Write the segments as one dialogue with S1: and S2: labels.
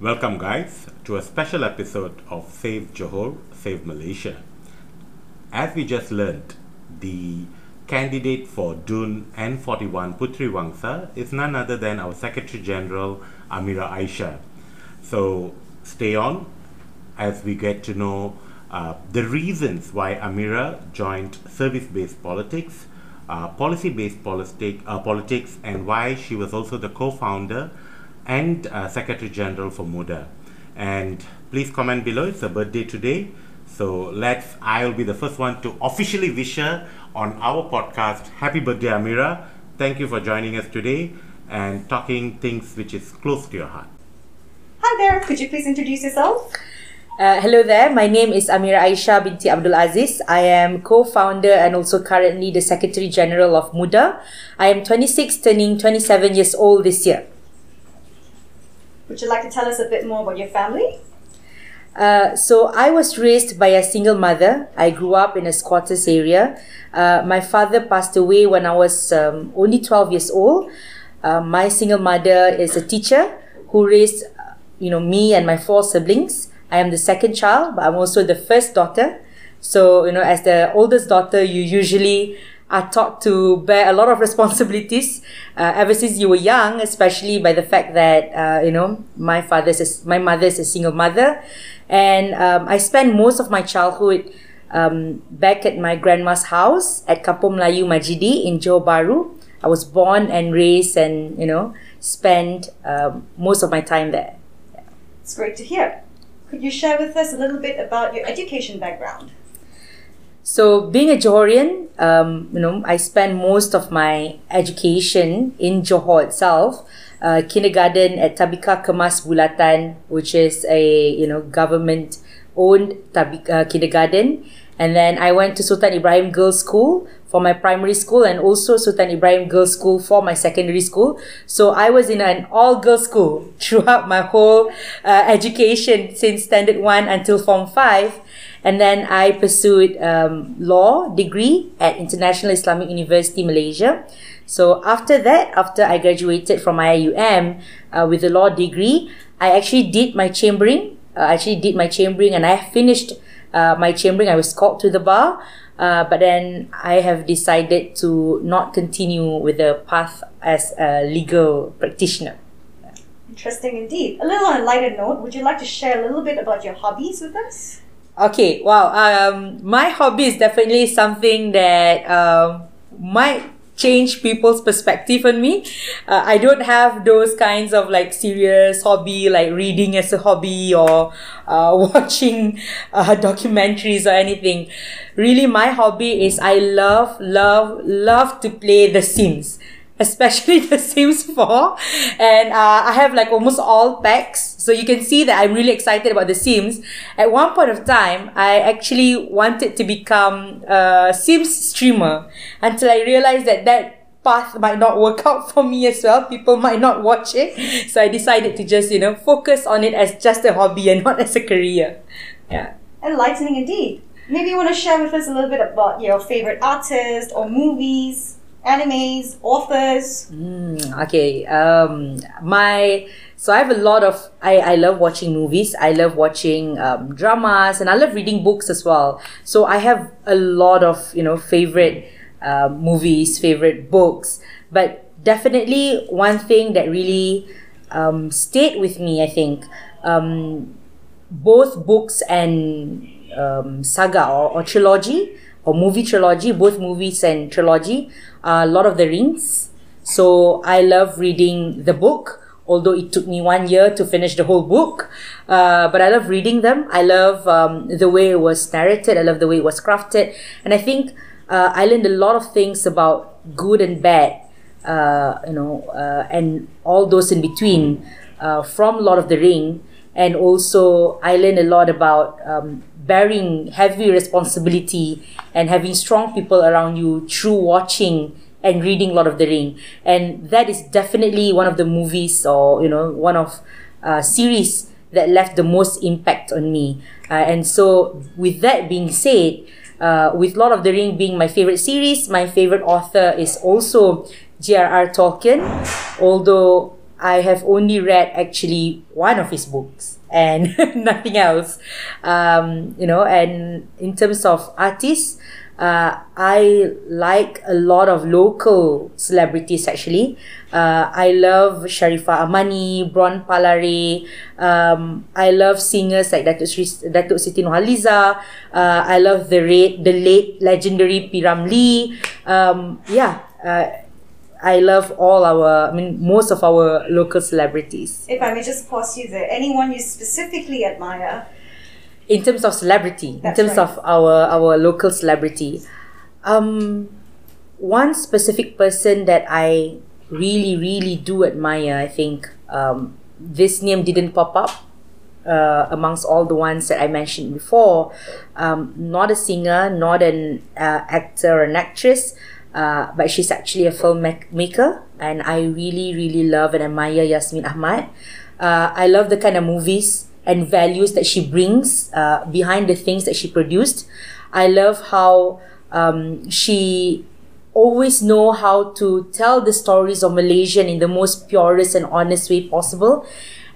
S1: Welcome, guys, to a special episode of Save Johor, Save Malaysia. As we just learned, the candidate for DUN N41 Puteri Wangsa is none other than our Secretary General Amira Aisya. So stay on as we get to know uh, the reasons why Amira joined service based politics, uh, policy based politic, uh, politics, and why she was also the co founder and uh, Secretary General for MUDA. And please comment below, it's a birthday today. So let's, I'll be the first one to officially wish her on our podcast. Happy birthday, Amira. Thank you for joining us today and talking things which is close to your heart.
S2: Hi there, could you please introduce yourself?
S3: Uh, hello there, my name is Amira Aisya binti Abdul Aziz. I am co-founder and also currently the Secretary General of MUDA. I am 26 turning 27 years old this year.
S2: Would you like to tell us a bit more about your family?
S3: Uh, so I was raised by a single mother. I grew up in a squatters area. Uh, my father passed away when I was um, only 12 years old. Uh, my single mother is a teacher who raised, you know, me and my four siblings. I am the second child, but I'm also the first daughter. So, you know, as the oldest daughter, you usually are taught to bear a lot of responsibilities uh, ever since you were young, especially by the fact that, uh, you know, my father's, a, my mother is a single mother. And um, I spent most of my childhood um, back at my grandma's house at Kampung Melayu Majidee in Johor Bahru. I was born and raised and, you know, spent um, most of my time there.
S2: It's great to hear. Could you share with us a little bit about your education background?
S3: So, being a Johorian, um, you know, I spent most of my education in Johor itself. Uh, kindergarten at Tabika Kemas Bulatan, which is a you know government owned tabika, uh, kindergarten, and then I went to Sultan Ibrahim Girls School for my primary school and also Sultan Ibrahim Girls School for my secondary school. So I was in an all girls school throughout my whole uh, education since standard one until form five. And then I pursued um, law degree at International Islamic University Malaysia. So after that, after I graduated from IIUM uh, with a law degree, I actually did my chambering. Uh, I actually did my chambering and I finished uh, my chambering. I was called to the bar. Uh, but then I have decided to not continue with the path as a legal practitioner.
S2: Interesting indeed. A little on a lighter note, would you like to share a little bit about your hobbies with us?
S3: Okay, wow. Um, my hobby is definitely something that um, might change people's perspective on me. Uh, I don't have those kinds of like serious hobby, like reading as a hobby or uh, watching uh, documentaries or anything. Really, my hobby is I love, love, love to play The Sims especially The Sims 4. And uh, I have like almost all packs. So you can see that I'm really excited about The Sims. At one point of time, I actually wanted to become a Sims streamer until I realized that that path might not work out for me as well. People might not watch it. So I decided to just, you know, focus on it as just a hobby and not as a career. Yeah.
S2: Enlightening indeed. Maybe you want to share with us a little bit about your favorite artist or movies animes, authors?
S3: Mm, okay. Um, my so I have a lot of I, I love watching movies. I love watching um, dramas, and I love reading books as well. So I have a lot of you know favorite uh, movies, favorite books. But definitely one thing that really um, stayed with me, I think, um, both books and um, saga or, or trilogy or movie trilogy, both movies and trilogy, uh, Lord of the Rings. So I love reading the book, although it took me one year to finish the whole book. Uh, but I love reading them. I love um, the way it was narrated. I love the way it was crafted. And I think uh, I learned a lot of things about good and bad, uh, you know, uh, and all those in between uh, from Lord of the Ring. And also, I learned a lot about um, bearing heavy responsibility and having strong people around you through watching and reading Lord of the Ring. And that is definitely one of the movies or, you know, one of uh, series that left the most impact on me. Uh, and so, with that being said, uh, with Lord of the Ring being my favorite series, my favorite author is also J.R.R. Tolkien. Although I have only read actually one of his books and nothing else. Um, you know, and in terms of artists, uh, I like a lot of local celebrities actually. Uh, I love Sharifah Amani, Bron Palare. Um, I love singers like Datuk, Sri, Datuk Siti Nurhaliza. Uh, I love the late, the late legendary Piram Lee. Um, yeah. Uh, I love all our, I mean, most of our local celebrities.
S2: If I may just pause you there, anyone you specifically admire?
S3: In terms of celebrity,
S2: That's
S3: in terms
S2: right.
S3: of our our local celebrity, um, one specific person that I really really do admire, I think um, this name didn't pop up uh, amongst all the ones that I mentioned before. Um, not a singer, not an uh, actor or an actress, uh, but she's actually a filmmaker, and I really, really love and admire Yasmin Ahmad. Uh, I love the kind of movies and values that she brings uh, behind the things that she produced. I love how um, she always know how to tell the stories of Malaysian in the most purest and honest way possible.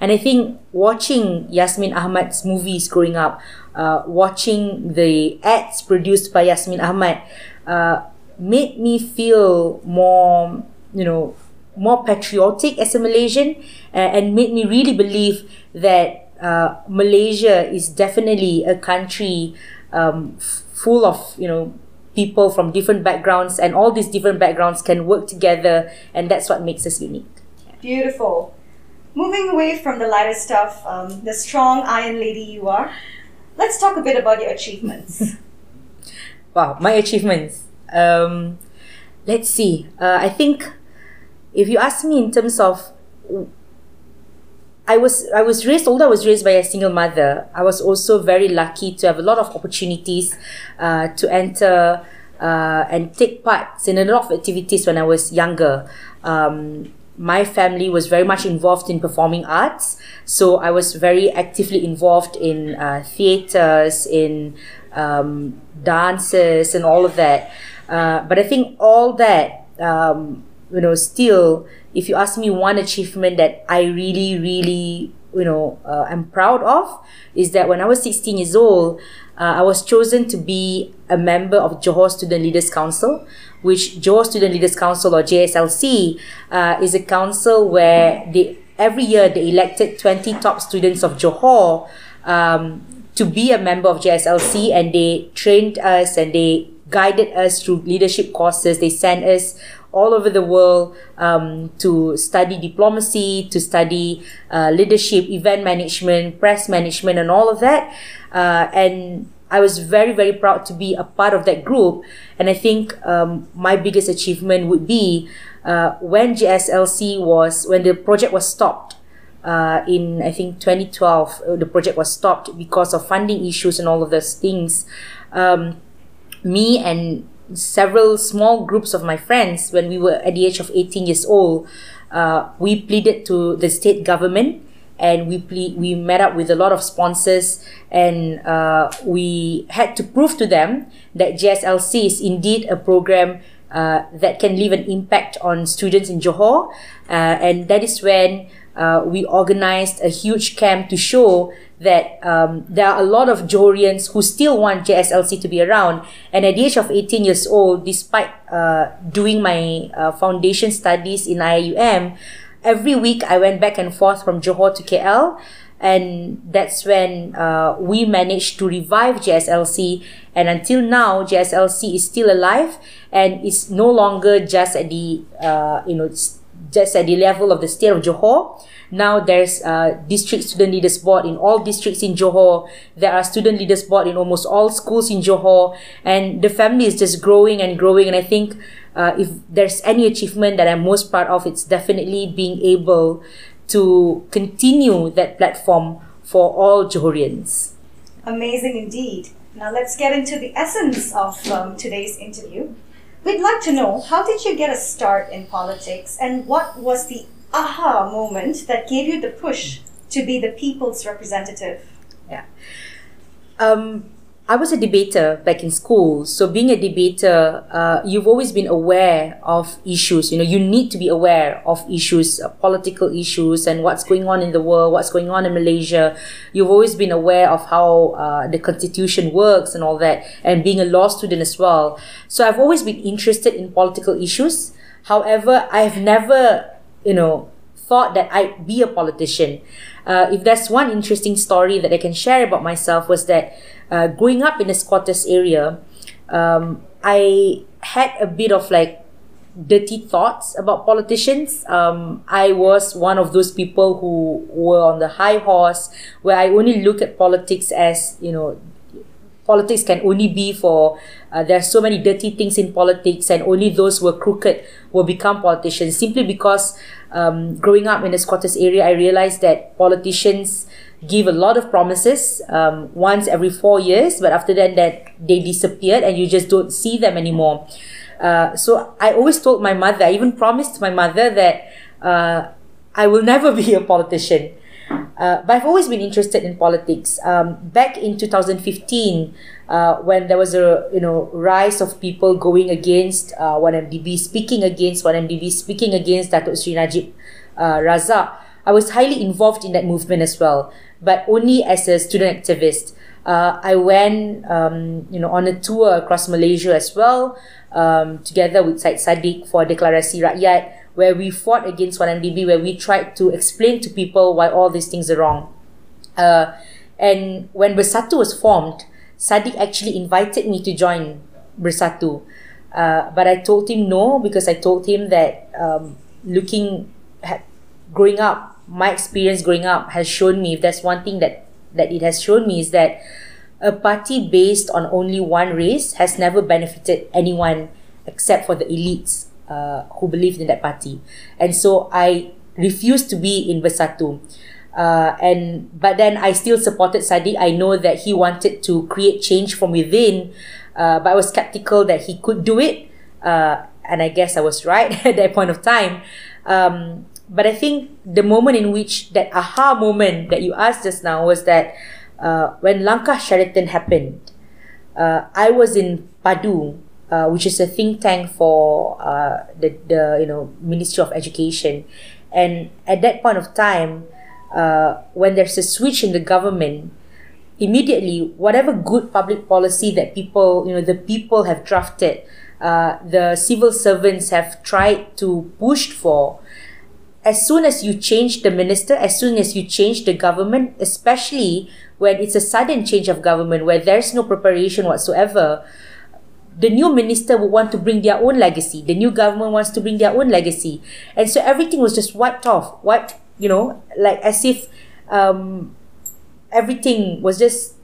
S3: And I think watching Yasmin Ahmad's movies growing up, uh, watching the ads produced by Yasmin Ahmad, uh, made me feel more, you know, more patriotic as a Malaysian, uh, and made me really believe that uh, Malaysia is definitely a country um, f- full of, you know, people from different backgrounds, and all these different backgrounds can work together, and that's what makes us unique.
S2: Beautiful. Moving away from the lighter stuff, um, the strong iron lady you are, let's talk a bit about your achievements.
S3: Wow, my achievements. Um, let's see. Uh, I think if you ask me in terms of I was I was raised although I was raised by a single mother I was also very lucky to have a lot of opportunities uh, to enter uh, and take part in a lot of activities when I was younger um, my family was very much involved in performing arts. So I was very actively involved in uh, theaters in um, dances and all of that. Uh, but I think all that um, you know still if you ask me one achievement that i really really you know uh, i'm proud of is that when i was 16 years old uh, i was chosen to be a member of johor student leaders council which johor student leaders council or jslc uh, is a council where they every year they elected 20 top students of johor um, to be a member of jslc and they trained us and they guided us through leadership courses they sent us all over the world um, to study diplomacy, to study uh, leadership, event management, press management, and all of that. Uh, and I was very, very proud to be a part of that group. And I think um, my biggest achievement would be uh, when JSLC was, when the project was stopped. Uh, in I think 2012, uh, the project was stopped because of funding issues and all of those things. Um, me and several small groups of my friends when we were at the age of 18 years old uh, we pleaded to the state government and we ple- we met up with a lot of sponsors and uh, we had to prove to them that JSLC is indeed a program uh, that can leave an impact on students in Johor uh, and that is when uh, we organized a huge camp to show that um, there are a lot of Johorians who still want JSLC to be around. And at the age of 18 years old, despite uh, doing my uh, foundation studies in IUM, every week I went back and forth from Johor to KL. And that's when uh, we managed to revive JSLC. And until now, JSLC is still alive and is no longer just at the, uh, you know, just at the level of the state of Johor. Now there's a district student leaders board in all districts in Johor. There are student leaders board in almost all schools in Johor, and the family is just growing and growing. And I think uh, if there's any achievement that I'm most proud of, it's definitely being able to continue that platform for all Johorians.
S2: Amazing indeed. Now let's get into the essence of um, today's interview. We'd like to know how did you get a start in politics and what was the aha moment that gave you the push to be the people's representative?
S3: Yeah. Um, I was a debater back in school. So being a debater, uh, you've always been aware of issues. You know, you need to be aware of issues, uh, political issues, and what's going on in the world, what's going on in Malaysia. You've always been aware of how uh, the constitution works and all that, and being a law student as well. So I've always been interested in political issues. However, I've never, you know, thought that I'd be a politician. Uh, if there's one interesting story that I can share about myself was that uh, growing up in a squatters area, um, I had a bit of like dirty thoughts about politicians. Um, I was one of those people who were on the high horse, where I only look at politics as you know, politics can only be for. Uh, there are so many dirty things in politics, and only those who are crooked will become politicians. Simply because um, growing up in the squatters area, I realized that politicians give a lot of promises um, once every four years, but after that, that they disappeared and you just don't see them anymore. Uh, so I always told my mother, I even promised my mother that uh, I will never be a politician. Uh, but I've always been interested in politics. Um, back in 2015, uh, when there was a you know rise of people going against uh, 1MDB, speaking against 1MDB, speaking against Datuk Sri Najib uh, Razak, I was highly involved in that movement as well but only as a student activist. Uh, I went, um, you know, on a tour across Malaysia as well, um, together with Syed Saddiq for Deklarasi Rakyat, where we fought against 1MDB, where we tried to explain to people why all these things are wrong. Uh, and when Bersatu was formed, Saddiq actually invited me to join Bersatu. Uh, but I told him no because I told him that um, looking, growing up my experience growing up has shown me if there's one thing that that it has shown me is that a party based on only one race has never benefited anyone except for the elites uh, who believed in that party. And so i refused to be in bersatu. Uh, and but then i still supported sadi i know that he wanted to create change from within uh, but i was skeptical that he could do it. Uh, and i guess i was right at that point of time. Um, but I think the moment in which that aha moment that you asked just now was that uh, when Langkah Sheraton happened, uh, I was in Padu, uh, which is a think tank for uh, the, the you know Ministry of Education, and at that point of time, uh, when there's a switch in the government, immediately whatever good public policy that people you know the people have drafted, uh, the civil servants have tried to push for as soon as you change the minister, as soon as you change the government, especially when it's a sudden change of government where there's no preparation whatsoever, the new minister would want to bring their own legacy. The new government wants to bring their own legacy. And so everything was just wiped off, wiped, you know, like as if um, everything was just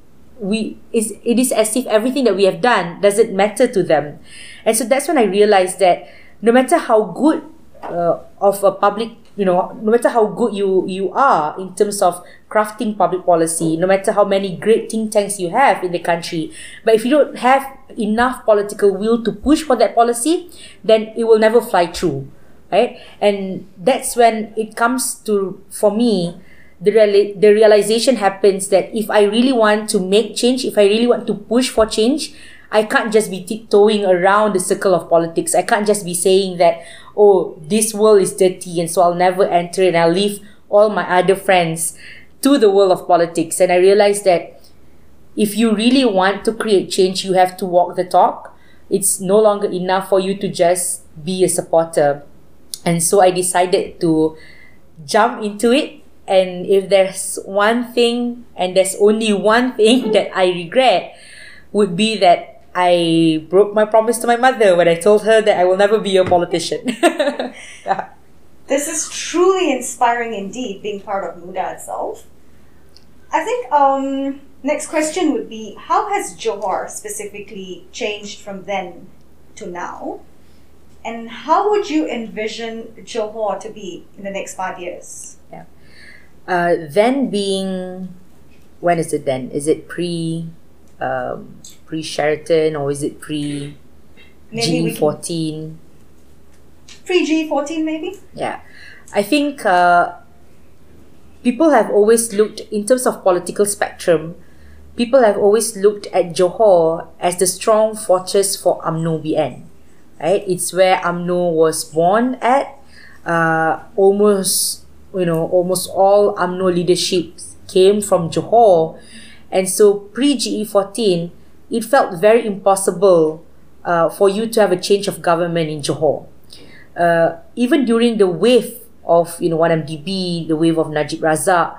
S3: we is it is as if everything that we have done doesn't matter to them and so that's when i realized that no matter how good uh, of a public you know no matter how good you you are in terms of crafting public policy no matter how many great think tanks you have in the country but if you don't have enough political will to push for that policy then it will never fly through right and that's when it comes to for me the reali- the realization happens that if i really want to make change if i really want to push for change I can't just be tiptoeing around the circle of politics. I can't just be saying that, oh, this world is dirty and so I'll never enter and I'll leave all my other friends to the world of politics. And I realized that if you really want to create change, you have to walk the talk. It's no longer enough for you to just be a supporter. And so I decided to jump into it. And if there's one thing, and there's only one thing that I regret, would be that I broke my promise to my mother when I told her that I will never be a politician. yeah.
S2: This is truly inspiring indeed, being part of Muda itself. I think um, next question would be how has Johor specifically changed from then to now? And how would you envision Johor to be in the next five years?
S3: Yeah. Uh, then being, when is it then? Is it pre um, pre Sheraton or is it pre G fourteen?
S2: Pre G fourteen, maybe.
S3: Yeah, I think uh, people have always looked in terms of political spectrum. people have always looked at Johor as the strong fortress for UMNO BN. Right? It's where UMNO was born at. Uh, almost, you know, almost all UMNO leadership came from Johor. And so pre GE14, it felt very impossible uh, for you to have a change of government in Johor. Uh, even during the wave of, you know, 1MDB, the wave of Najib Razak,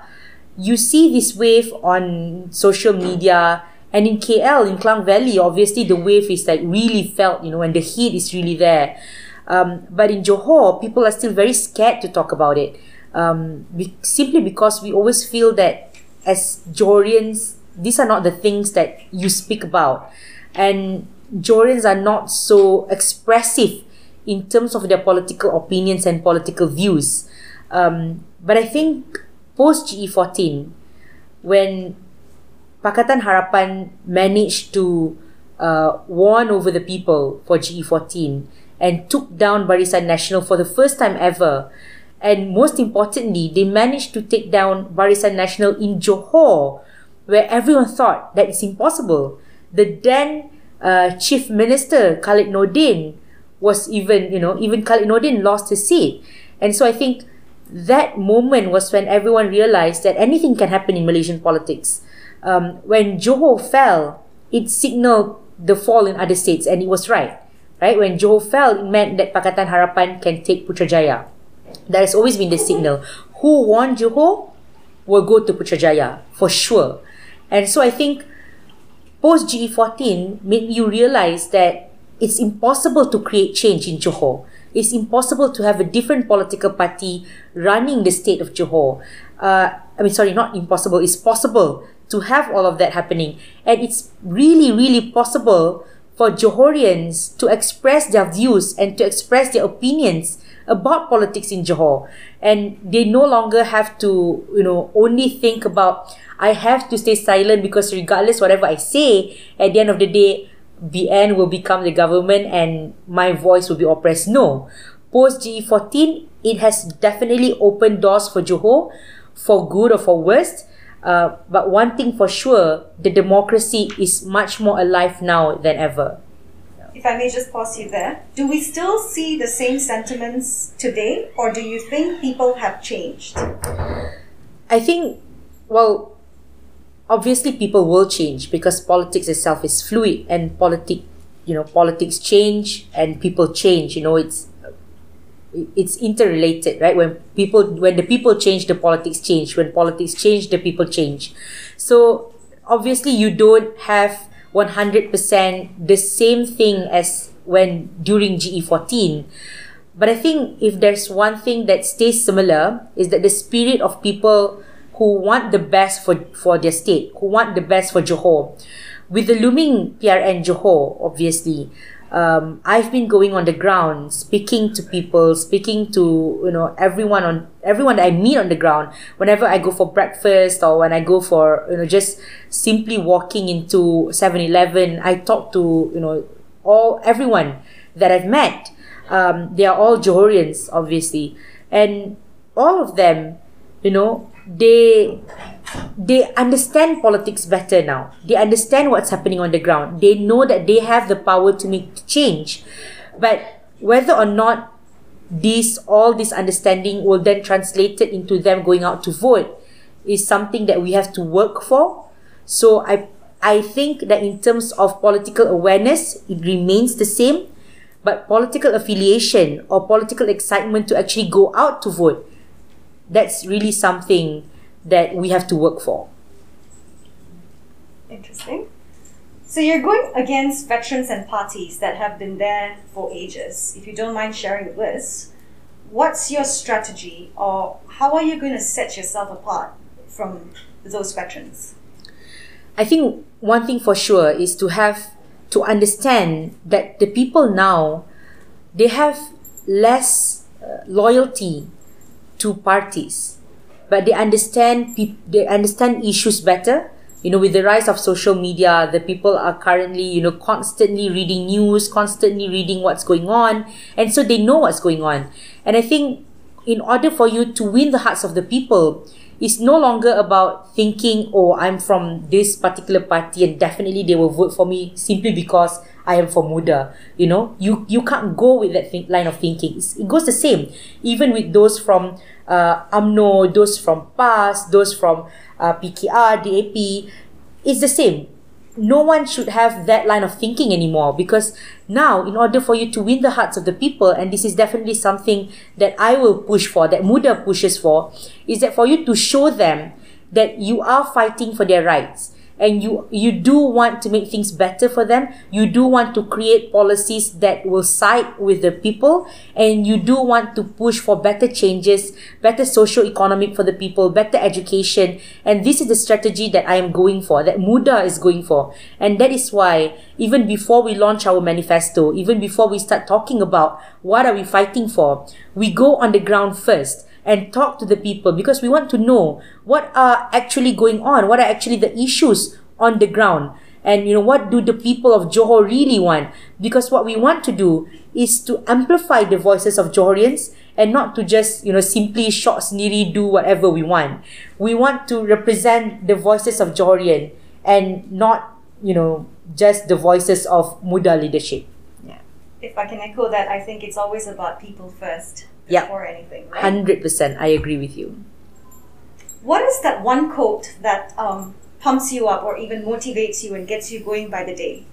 S3: you see this wave on social media and in KL, in Klang Valley, obviously the wave is like really felt, you know, and the heat is really there. Um, but in Johor, people are still very scared to talk about it. Um, be- simply because we always feel that as Johorians, these are not the things that you speak about. And Johorians are not so expressive in terms of their political opinions and political views. Um, but I think post GE14, when Pakatan Harapan managed to uh, over the people for GE14 and took down Barisan Nasional for the first time ever. And most importantly, they managed to take down Barisan Nasional in Johor, where everyone thought that it's impossible. The then uh, Chief Minister Khaled Nordin was even, you know, even Khaled Nordin lost his seat. And so I think that moment was when everyone realized that anything can happen in Malaysian politics. Um, when Johor fell, it signaled the fall in other states, and it was right. Right when Johor fell, it meant that Pakatan Harapan can take Putrajaya. That has always been the signal. Who won Johor will go to Putrajaya for sure. And so I think post GE14 made you realize that it's impossible to create change in Johor it's impossible to have a different political party running the state of Johor. Uh, I mean, sorry, not impossible. It's possible to have all of that happening. And it's really, really possible for Johorians to express their views and to express their opinions about politics in Johor. And they no longer have to, you know, only think about, I have to stay silent because regardless whatever I say, at the end of the day, BN will become the government and my voice will be oppressed. No. Post GE14, it has definitely opened doors for Johor, for good or for worse. Uh, but one thing for sure, the democracy is much more alive now than ever.
S2: If I may just pause you there, do we still see the same sentiments today, or do you think people have changed?
S3: I think, well, obviously people will change because politics itself is fluid and politic you know politics change and people change you know it's it's interrelated right? When people when the people change the politics change. When politics change the people change. So obviously you don't have 100% the same thing as when during GE14 but i think if there's one thing that stays similar is that the spirit of people who want the best for, for their state, who want the best for Johor. With the looming PRN Johor, obviously, um, I've been going on the ground, speaking to people, speaking to you know everyone on everyone that I meet on the ground. Whenever I go for breakfast or when I go for you know just simply walking into 7-Eleven, I talk to you know all everyone that I've met. Um, they are all Johorians, obviously, and all of them, you know, they they understand politics better now. They understand what's happening on the ground. They know that they have the power to make change. But whether or not this all this understanding will then translate it into them going out to vote is something that we have to work for. So I I think that in terms of political awareness, it remains the same. But political affiliation or political excitement to actually go out to vote that's really something that we have to work for.
S2: Interesting. So you're going against veterans and parties that have been there for ages. If you don't mind sharing with us, what's your strategy or how are you going to set yourself apart from those veterans?
S3: I think one thing for sure is to have to understand that the people now they have less uh, loyalty to parties. But they understand pe- they understand issues better. You know with the rise of social media the people are currently you know constantly reading news constantly reading what's going on and so they know what's going on. And i think in order for you to win the hearts of the people it's no longer about thinking, oh, I'm from this particular party and definitely they will vote for me simply because I am for Muda. You know, you you can't go with that think, line of thinking. It's, it goes the same, even with those from uh, UMNO, those from PAS, those from uh, PKR, DAP. It's the same no one should have that line of thinking anymore because now in order for you to win the hearts of the people and this is definitely something that I will push for that Muda pushes for is that for you to show them that you are fighting for their rights and you you do want to make things better for them. You do want to create policies that will side with the people. And you do want to push for better changes better social economic for the people better education. And this is the strategy that i am going for that muda is going for. And that is why even before we launch our manifesto even before we start talking about what are we fighting for we go on the ground first and talk to the people because we want to know what are actually going on, what are actually the issues on the ground. And you know what do the people of Johor really want? Because what we want to do is to amplify the voices of Johorians and not to just you know simply short sendiri do whatever we want. We want to represent the voices of Johorian and not you know just the voices of Muda leadership.
S2: Yeah. If I can echo that, I think it's always about people first
S3: Yeah.
S2: before anything, right?
S3: Hundred percent, I agree with you.
S2: What is that one quote that um, pumps you up or even motivates you and gets you going by the day?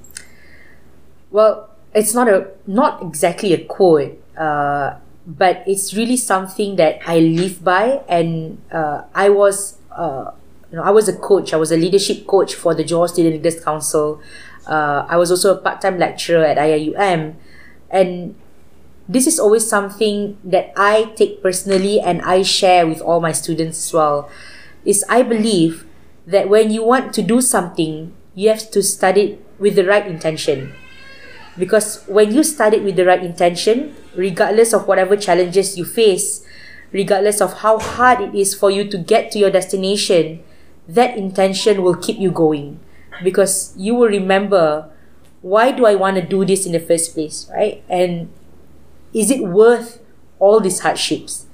S3: Well, it's not a not exactly a quote, uh, but it's really something that I live by, and uh, I was, uh, you know, I was a coach. I was a leadership coach for the Johor Student Leaders Council. Uh, I was also a part-time lecturer at IIUM, and this is always something that I take personally and I share with all my students as well. Is I believe that when you want to do something, you have to study it with the right intention because when you it with the right intention regardless of whatever challenges you face regardless of how hard it is for you to get to your destination that intention will keep you going because you will remember why do i want to do this in the first place right and is it worth all these hardships?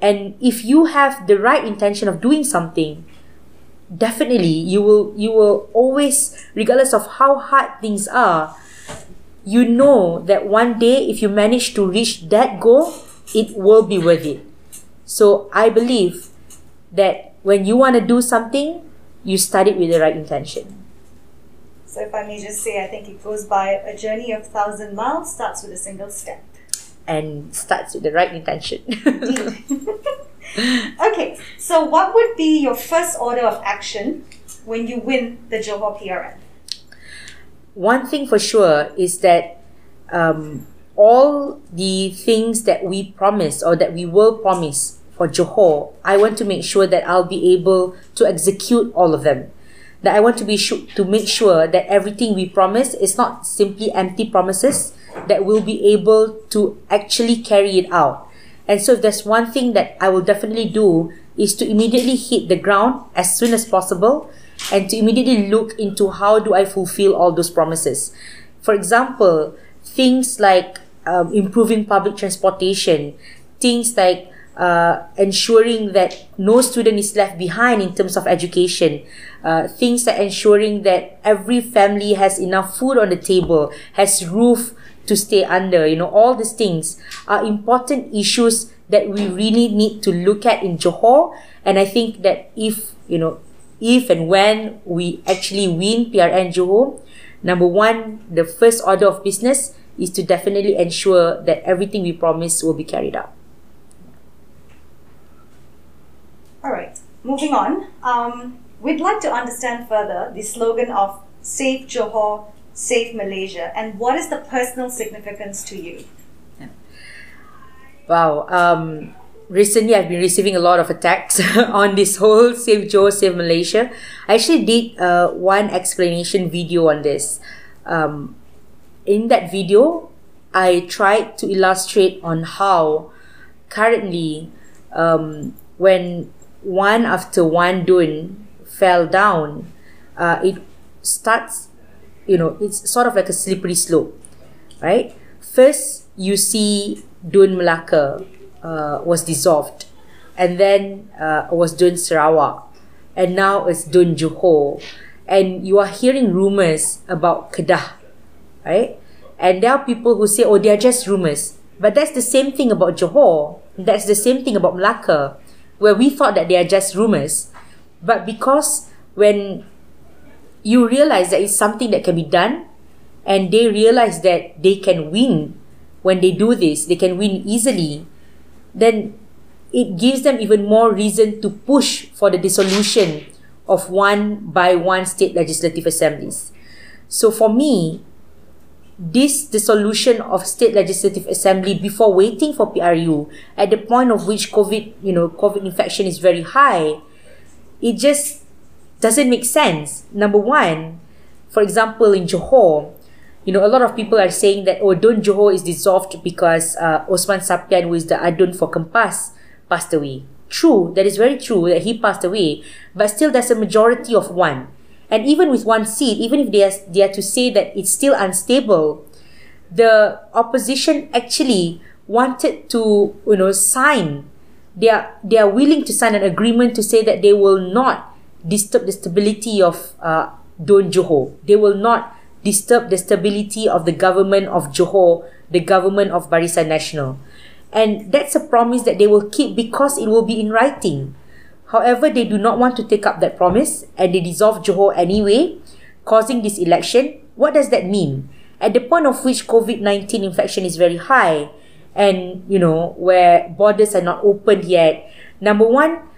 S3: And if you have the right intention of doing something definitely you will you will always regardless of how hard things are you know that one day if you manage to reach that goal it will be worth it. So i believe that when you want to do something you start it with the right intention.
S2: So, if I may just say, I think it goes by a journey of thousand miles starts with a single step.
S3: And starts with the right intention
S2: okay, so what would be your first order of action when you win the Johor PRN?
S3: one thing for sure is that um, all the things that we promise or that we will promise for Johor, I want to make sure that I'll be able to execute all of them. That I want to be sure to make sure that everything we promise is not simply empty promises, that we'll be able to actually carry it out. And so if there's one thing that I will definitely do is to immediately hit the ground as soon as possible and to immediately look into how do I fulfill all those promises. For example, things like um, improving public transportation, things like uh, ensuring that no student is left behind in terms of education, uh, things like ensuring that every family has enough food on the table, has roof to stay under. You know, all these things are important issues that we really need to look at in Johor. And I think that if, you know, if and when we actually win PRN Johor, number one, the first order of business is to definitely ensure that everything we promise will be carried out.
S2: All right, moving on. Um, we'd like to understand further the slogan of Save Johor, Save Malaysia, and what is the personal significance to you?
S3: Wow. Um, recently, I've been receiving a lot of attacks on this whole Save Joe, Save Malaysia. I actually did uh, one explanation video on this. Um, in that video, I tried to illustrate on how currently, um, when one after one dun fell down, uh, it starts, you know, it's sort of like a slippery slope, right? First, you see Dun Melaka uh, was dissolved. and then uh, was Dun Sarawak, and now it's Dun Johor, and you are hearing rumors about Kedah, right? And there are people who say, oh, they are just rumors. But that's the same thing about Johor. That's the same thing about Malacca, where we thought that they are just rumors. But because when you realize that it's something that can be done, and they realize that they can win when they do this, they can win easily, then it gives them even more reason to push for the dissolution of one by one state legislative assemblies. So for me, this dissolution of state legislative assembly before waiting for PRU at the point of which COVID, you know, COVID infection is very high, it just doesn't make sense. Number one, for example, in Johor, you know, a lot of people are saying that oh, Dun Johor is dissolved because uh, Osman Sapian, who is the Adun for Kempas, passed away. True, that is very true that he passed away, but still there's a majority of one. And even with one seat, even if they are, they are to say that it's still unstable, the opposition actually wanted to, you know, sign. They are, they are willing to sign an agreement to say that they will not disturb the stability of uh, Dun Johor. They will not disturb the stability of the government of Johor, the government of Barisan Nasional. And that's a promise that they will keep because it will be in writing. However, they do not want to take up that promise and they dissolve Johor anyway, causing this election. What does that mean? At the point of which COVID 19 infection is very high and, you know, where borders are not opened yet, number one,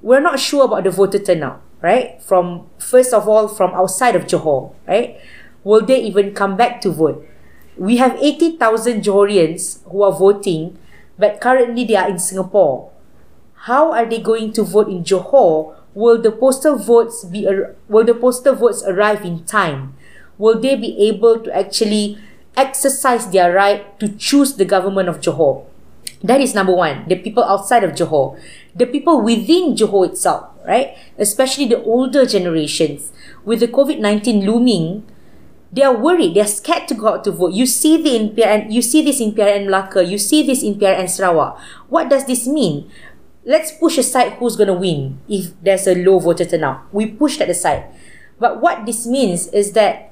S3: we're not sure about the voter turnout, right? From, first of all, from outside of Johor, right? Will they even come back to vote? We have 80,000 Johorians who are voting but currently they are in Singapore. How are they going to vote in Johor? Will the postal votes be will the postal votes arrive in time? Will they be able to actually exercise their right to choose the government of Johor? That is number one. The people outside of Johor, the people within Johor itself, right? Especially the older generations, with the COVID nineteen looming, they are worried. They are scared to go out to vote. You see the in PRN, you see this in PRN Melaka. You see this in PRN Sarawak. What does this mean? Let's push aside who's going to win if there's a low voter turnout. We push that aside. But what this means is that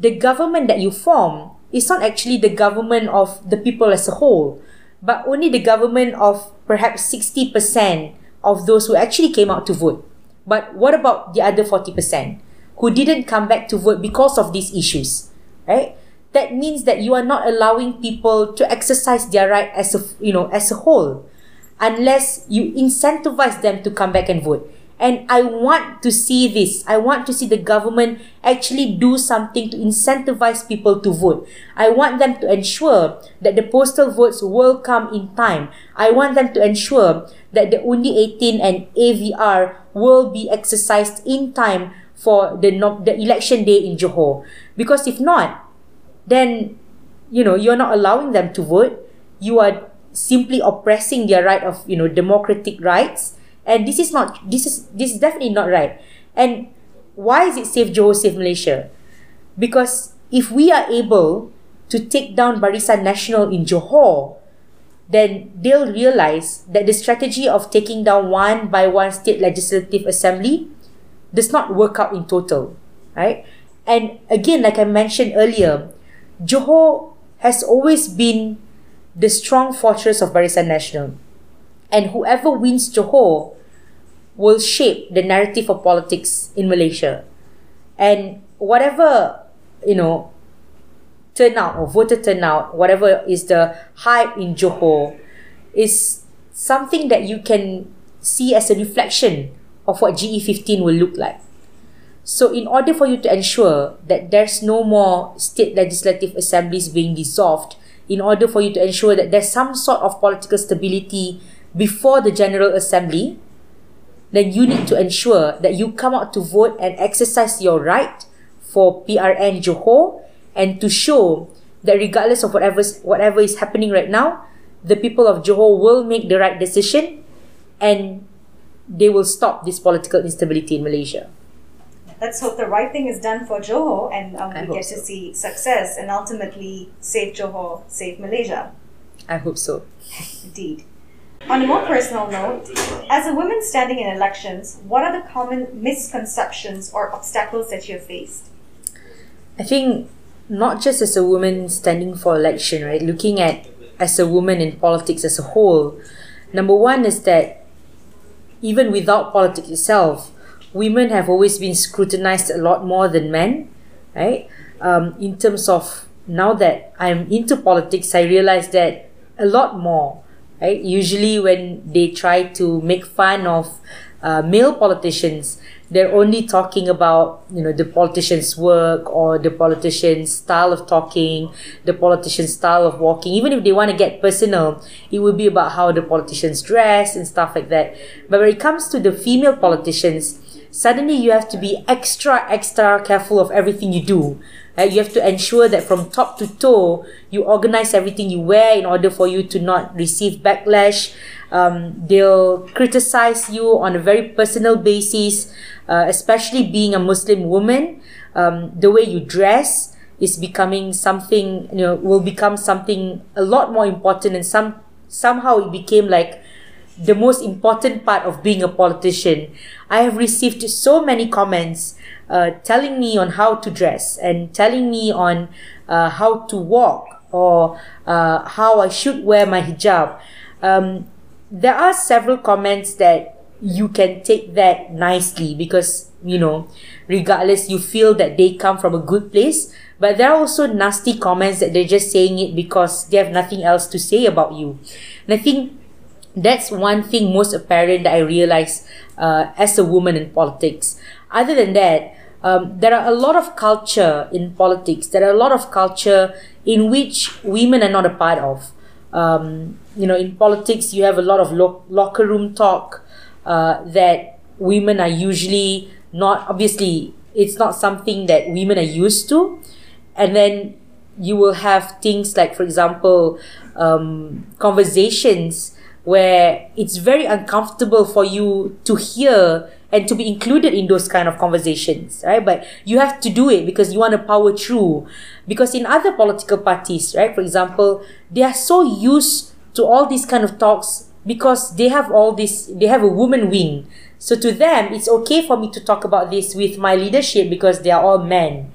S3: the government that you form is not actually the government of the people as a whole, but only the government of perhaps 60% of those who actually came out to vote. But what about the other 40%? who didn't come back to vote because of these issues, right? That means that you are not allowing people to exercise their right as a you know as a whole, unless you incentivize them to come back and vote. And I want to see this. I want to see the government actually do something to incentivize people to vote. I want them to ensure that the postal votes will come in time. I want them to ensure that the Undi 18 and AVR will be exercised in time for the the election day in Johor. Because if not, then you know you're not allowing them to vote. You are simply oppressing their right of you know democratic rights, and this is not this is this is definitely not right. And why is it Save Johor, Save Malaysia? Because if we are able to take down Barisan Nasional in Johor, then they'll realize that the strategy of taking down one by one state legislative assembly does not work out in total, right? And again, like I mentioned earlier, Johor has always been the strong fortress of Barisan Nasional. And whoever wins Johor will shape the narrative of politics in Malaysia. And whatever, you know, turnout or voter turnout, whatever is the hype in Johor, is something that you can see as a reflection of what GE15 will look like. So, in order for you to ensure that there's no more state legislative assemblies being dissolved, in order for you to ensure that there's some sort of political stability before the General Assembly, then you need to ensure that you come out to vote and exercise your right for PRN Johor and to show that regardless of whatever whatever is happening right now, the people of Johor will make the right decision and they will stop this political instability in Malaysia.
S2: Let's hope the right thing is done for Johor and um, we get
S3: hope
S2: to
S3: so.
S2: see success and ultimately save Johor, save Malaysia.
S3: I hope so.
S2: Indeed. On a more personal note, as a woman standing in elections, what are the common misconceptions or obstacles that you have faced?
S3: I think not just as a woman standing for election, right? Looking at as a woman in politics as a whole, number one is that even without politics itself, women have always been scrutinized a lot more than men, right? Um, in terms of now that I'm into politics, I realize that a lot more right? Usually, when they try to make fun of uh, male politicians, they're only talking about you know the politician's work or the politician's style of talking, the politician's style of walking. Even if they want to get personal, it will be about how the politicians dress and stuff like that. But when it comes to the female politicians, suddenly you have to be extra extra careful of everything you do uh, you have to ensure that from top to toe, you organize everything you wear in order for you to not receive backlash. Um, they'll criticize you on a very personal basis, uh, especially being a Muslim woman. Um, the way you dress is becoming something, you know, will become something a lot more important, and some somehow it became like the most important part of being a politician. I have received so many comments uh, telling me on how to dress and telling me on uh, how to walk or uh, how I should wear my hijab. Um, there are several comments that you can take that nicely because, you know, regardless, you feel that they come from a good place. But there are also nasty comments that they're just saying it because they have nothing else to say about you. And I think that's one thing most apparent that I realized uh, as a woman in politics. Other than that, um, there are a lot of culture in politics. There are a lot of culture in which women are not a part of. Um, you know, in politics, you have a lot of lo- locker room talk uh, that women are usually not. Obviously, it's not something that women are used to, and then you will have things like, for example, um, conversations where it's very uncomfortable for you to hear and to be included in those kind of conversations, right? But you have to do it because you want to power through. Because in other political parties, right, for example, they are so used to all these kind of talks because they have all this, they have a woman wing. So to them, it's okay for me to talk about this with my leadership because they are all men.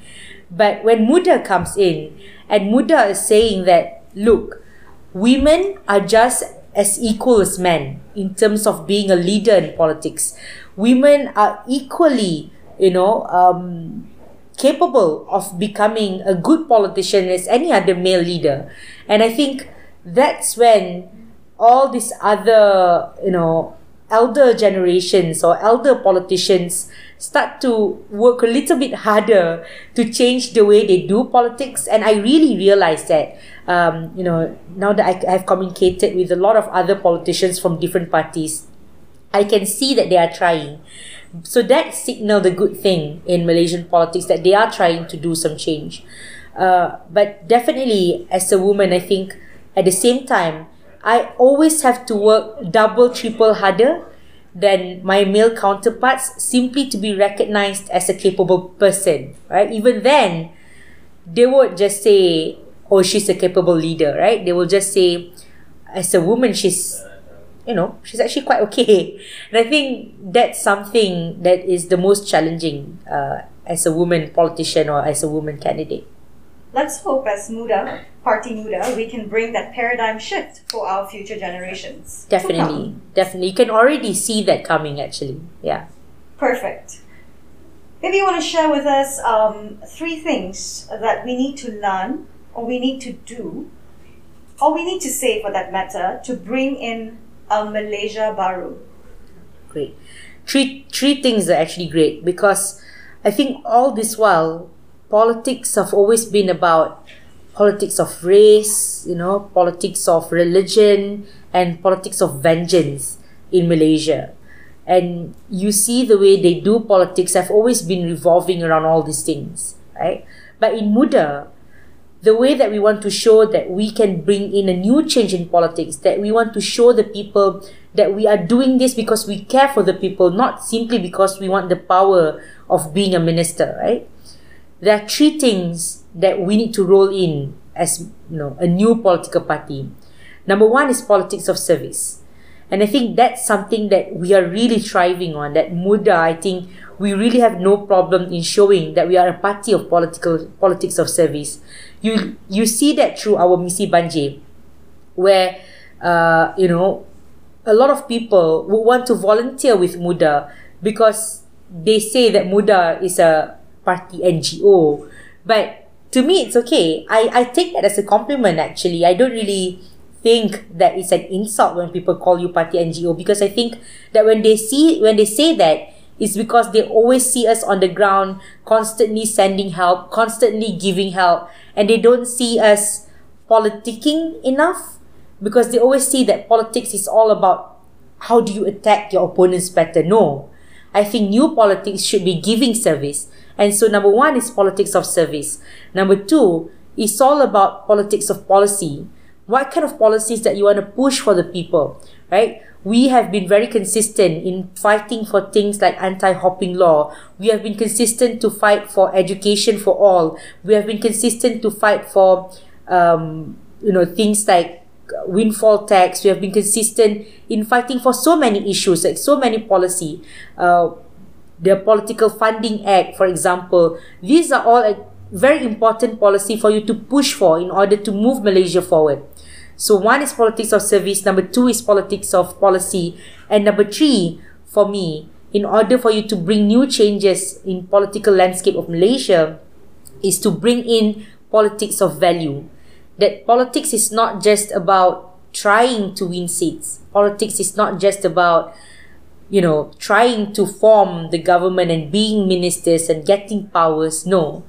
S3: But when Muda comes in and Muda is saying that, look, women are just as equal as men in terms of being a leader in politics. Women are equally, you know, um, capable of becoming a good politician as any other male leader. And I think that's when all these other, you know, elder generations or elder politicians start to work a little bit harder to change the way they do politics. And I really realized that um, you know, now that I have communicated with a lot of other politicians from different parties, I can see that they are trying. So that signal the good thing in Malaysian politics that they are trying to do some change. Uh, but definitely, as a woman, I think at the same time, I always have to work double, triple harder than my male counterparts simply to be recognized as a capable person, right? Even then, they would just say, oh, she's a capable leader, right? They will just say, as a woman, she's, you know, she's actually quite okay. And I think that's something that is the most challenging uh, as a woman politician or as a woman candidate.
S2: Let's hope as Muda, Party Muda, we can bring that paradigm shift for our future generations.
S3: Definitely. Definitely. You can already see that coming actually. Yeah.
S2: Perfect. Maybe you want to share with us um, three things that we need to learn or we need to do, or we need to say for that matter, to bring in a Malaysia Baru?
S3: Great. Three, three things are actually great because I think all this while, politics have always been about politics of race, you know, politics of religion, and politics of vengeance in Malaysia. And you see the way they do politics have always been revolving around all these things, right? But in Muda, the way that we want to show that we can bring in a new change in politics, that we want to show the people that we are doing this because we care for the people, not simply because we want the power of being a minister, right? There are three things that we need to roll in as you know a new political party. Number one is politics of service. And I think that's something that we are really thriving on. That Muda, I think we really have no problem in showing that we are a party of political politics of service. You you see that through our Misi Banjir, where uh, you know a lot of people would want to volunteer with Muda because they say that Muda is a party NGO. But to me, it's okay. I, I take that as a compliment, actually. I don't really think that it's an insult when people call you party NGO because I think that when they see, when they say that, it's because they always see us on the ground, constantly sending help, constantly giving help, and they don't see us politicking enough because they always see that politics is all about how do you attack your opponents better. No. I think new politics should be giving service. And so number one is politics of service. Number two is all about politics of policy. What kind of policies that you want to push for the people, right? We have been very consistent in fighting for things like anti-hopping law. We have been consistent to fight for education for all. We have been consistent to fight for, um, you know, things like windfall tax. We have been consistent in fighting for so many issues, like so many policy. Uh, the Political Funding Act, for example. These are all a very important policy for you to push for in order to move Malaysia forward. So one is politics of service, number two is politics of policy, and number three, for me, in order for you to bring new changes in political landscape of Malaysia, is to bring in politics of value. That politics is not just about trying to win seats. Politics is not just about you know, trying to form the government and being ministers and getting powers. No.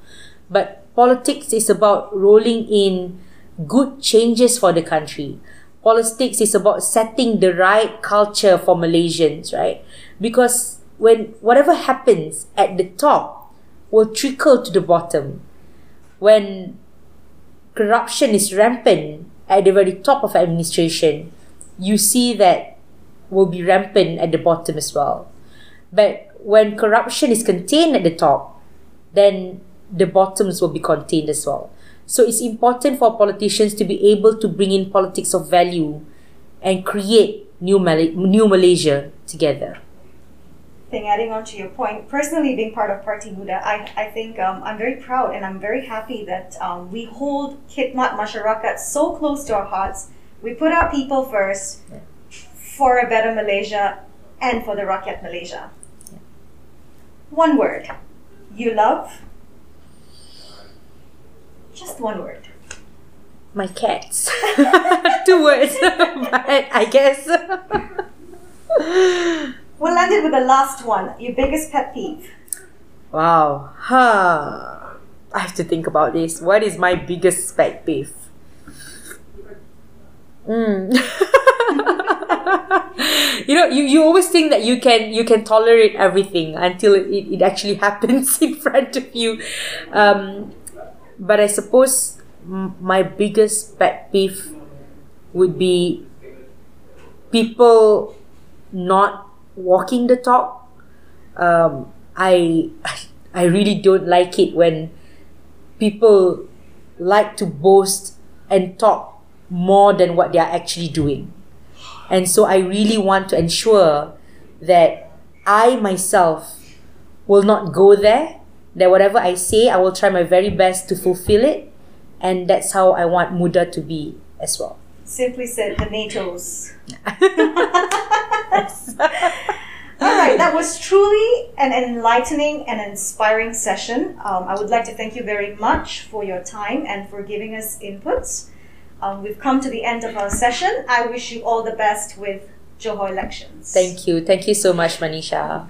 S3: But politics is about rolling in good changes for the country. Politics is about setting the right culture for Malaysians, right? Because when whatever happens at the top will trickle to the bottom. When corruption is rampant at the very top of administration, you see that will be rampant at the bottom as well. But when corruption is contained at the top, then the bottoms will be contained as well. So it's important for politicians to be able to bring in politics of value and create new, Mal- new Malaysia together.
S2: Thing adding on to your point, personally being part of Parti Muda, I, I think um, I'm very proud and I'm very happy that um, we hold Khidmat Masyarakat so close to our hearts. We put our people first. Yeah for a better Malaysia and for the Rakyat Malaysia. One word. You love? Just one word.
S3: My cats. Two words, but I guess.
S2: we'll end it with the last one. Your biggest pet peeve.
S3: Wow. Huh. I have to think about this. What is my biggest pet peeve? Mm. you know you, you always think that you can you can tolerate everything until it, it actually happens in front of you um, but i suppose my biggest pet peeve would be people not walking the talk. Um, i i really don't like it when people like to boast and talk more than what they are actually doing. And so I really want to ensure that I myself will not go there, that whatever I say, I will try my very best to fulfill it. And that's how I want Muda to be as well.
S2: Simply said, the NATOs. All right, that was truly an enlightening and inspiring session. Um, I would like to thank you very much for your time and for giving us inputs. Um, we've come to the end of our session. I wish you all the best with Johor elections.
S3: Thank you. Thank you so much, Manisha.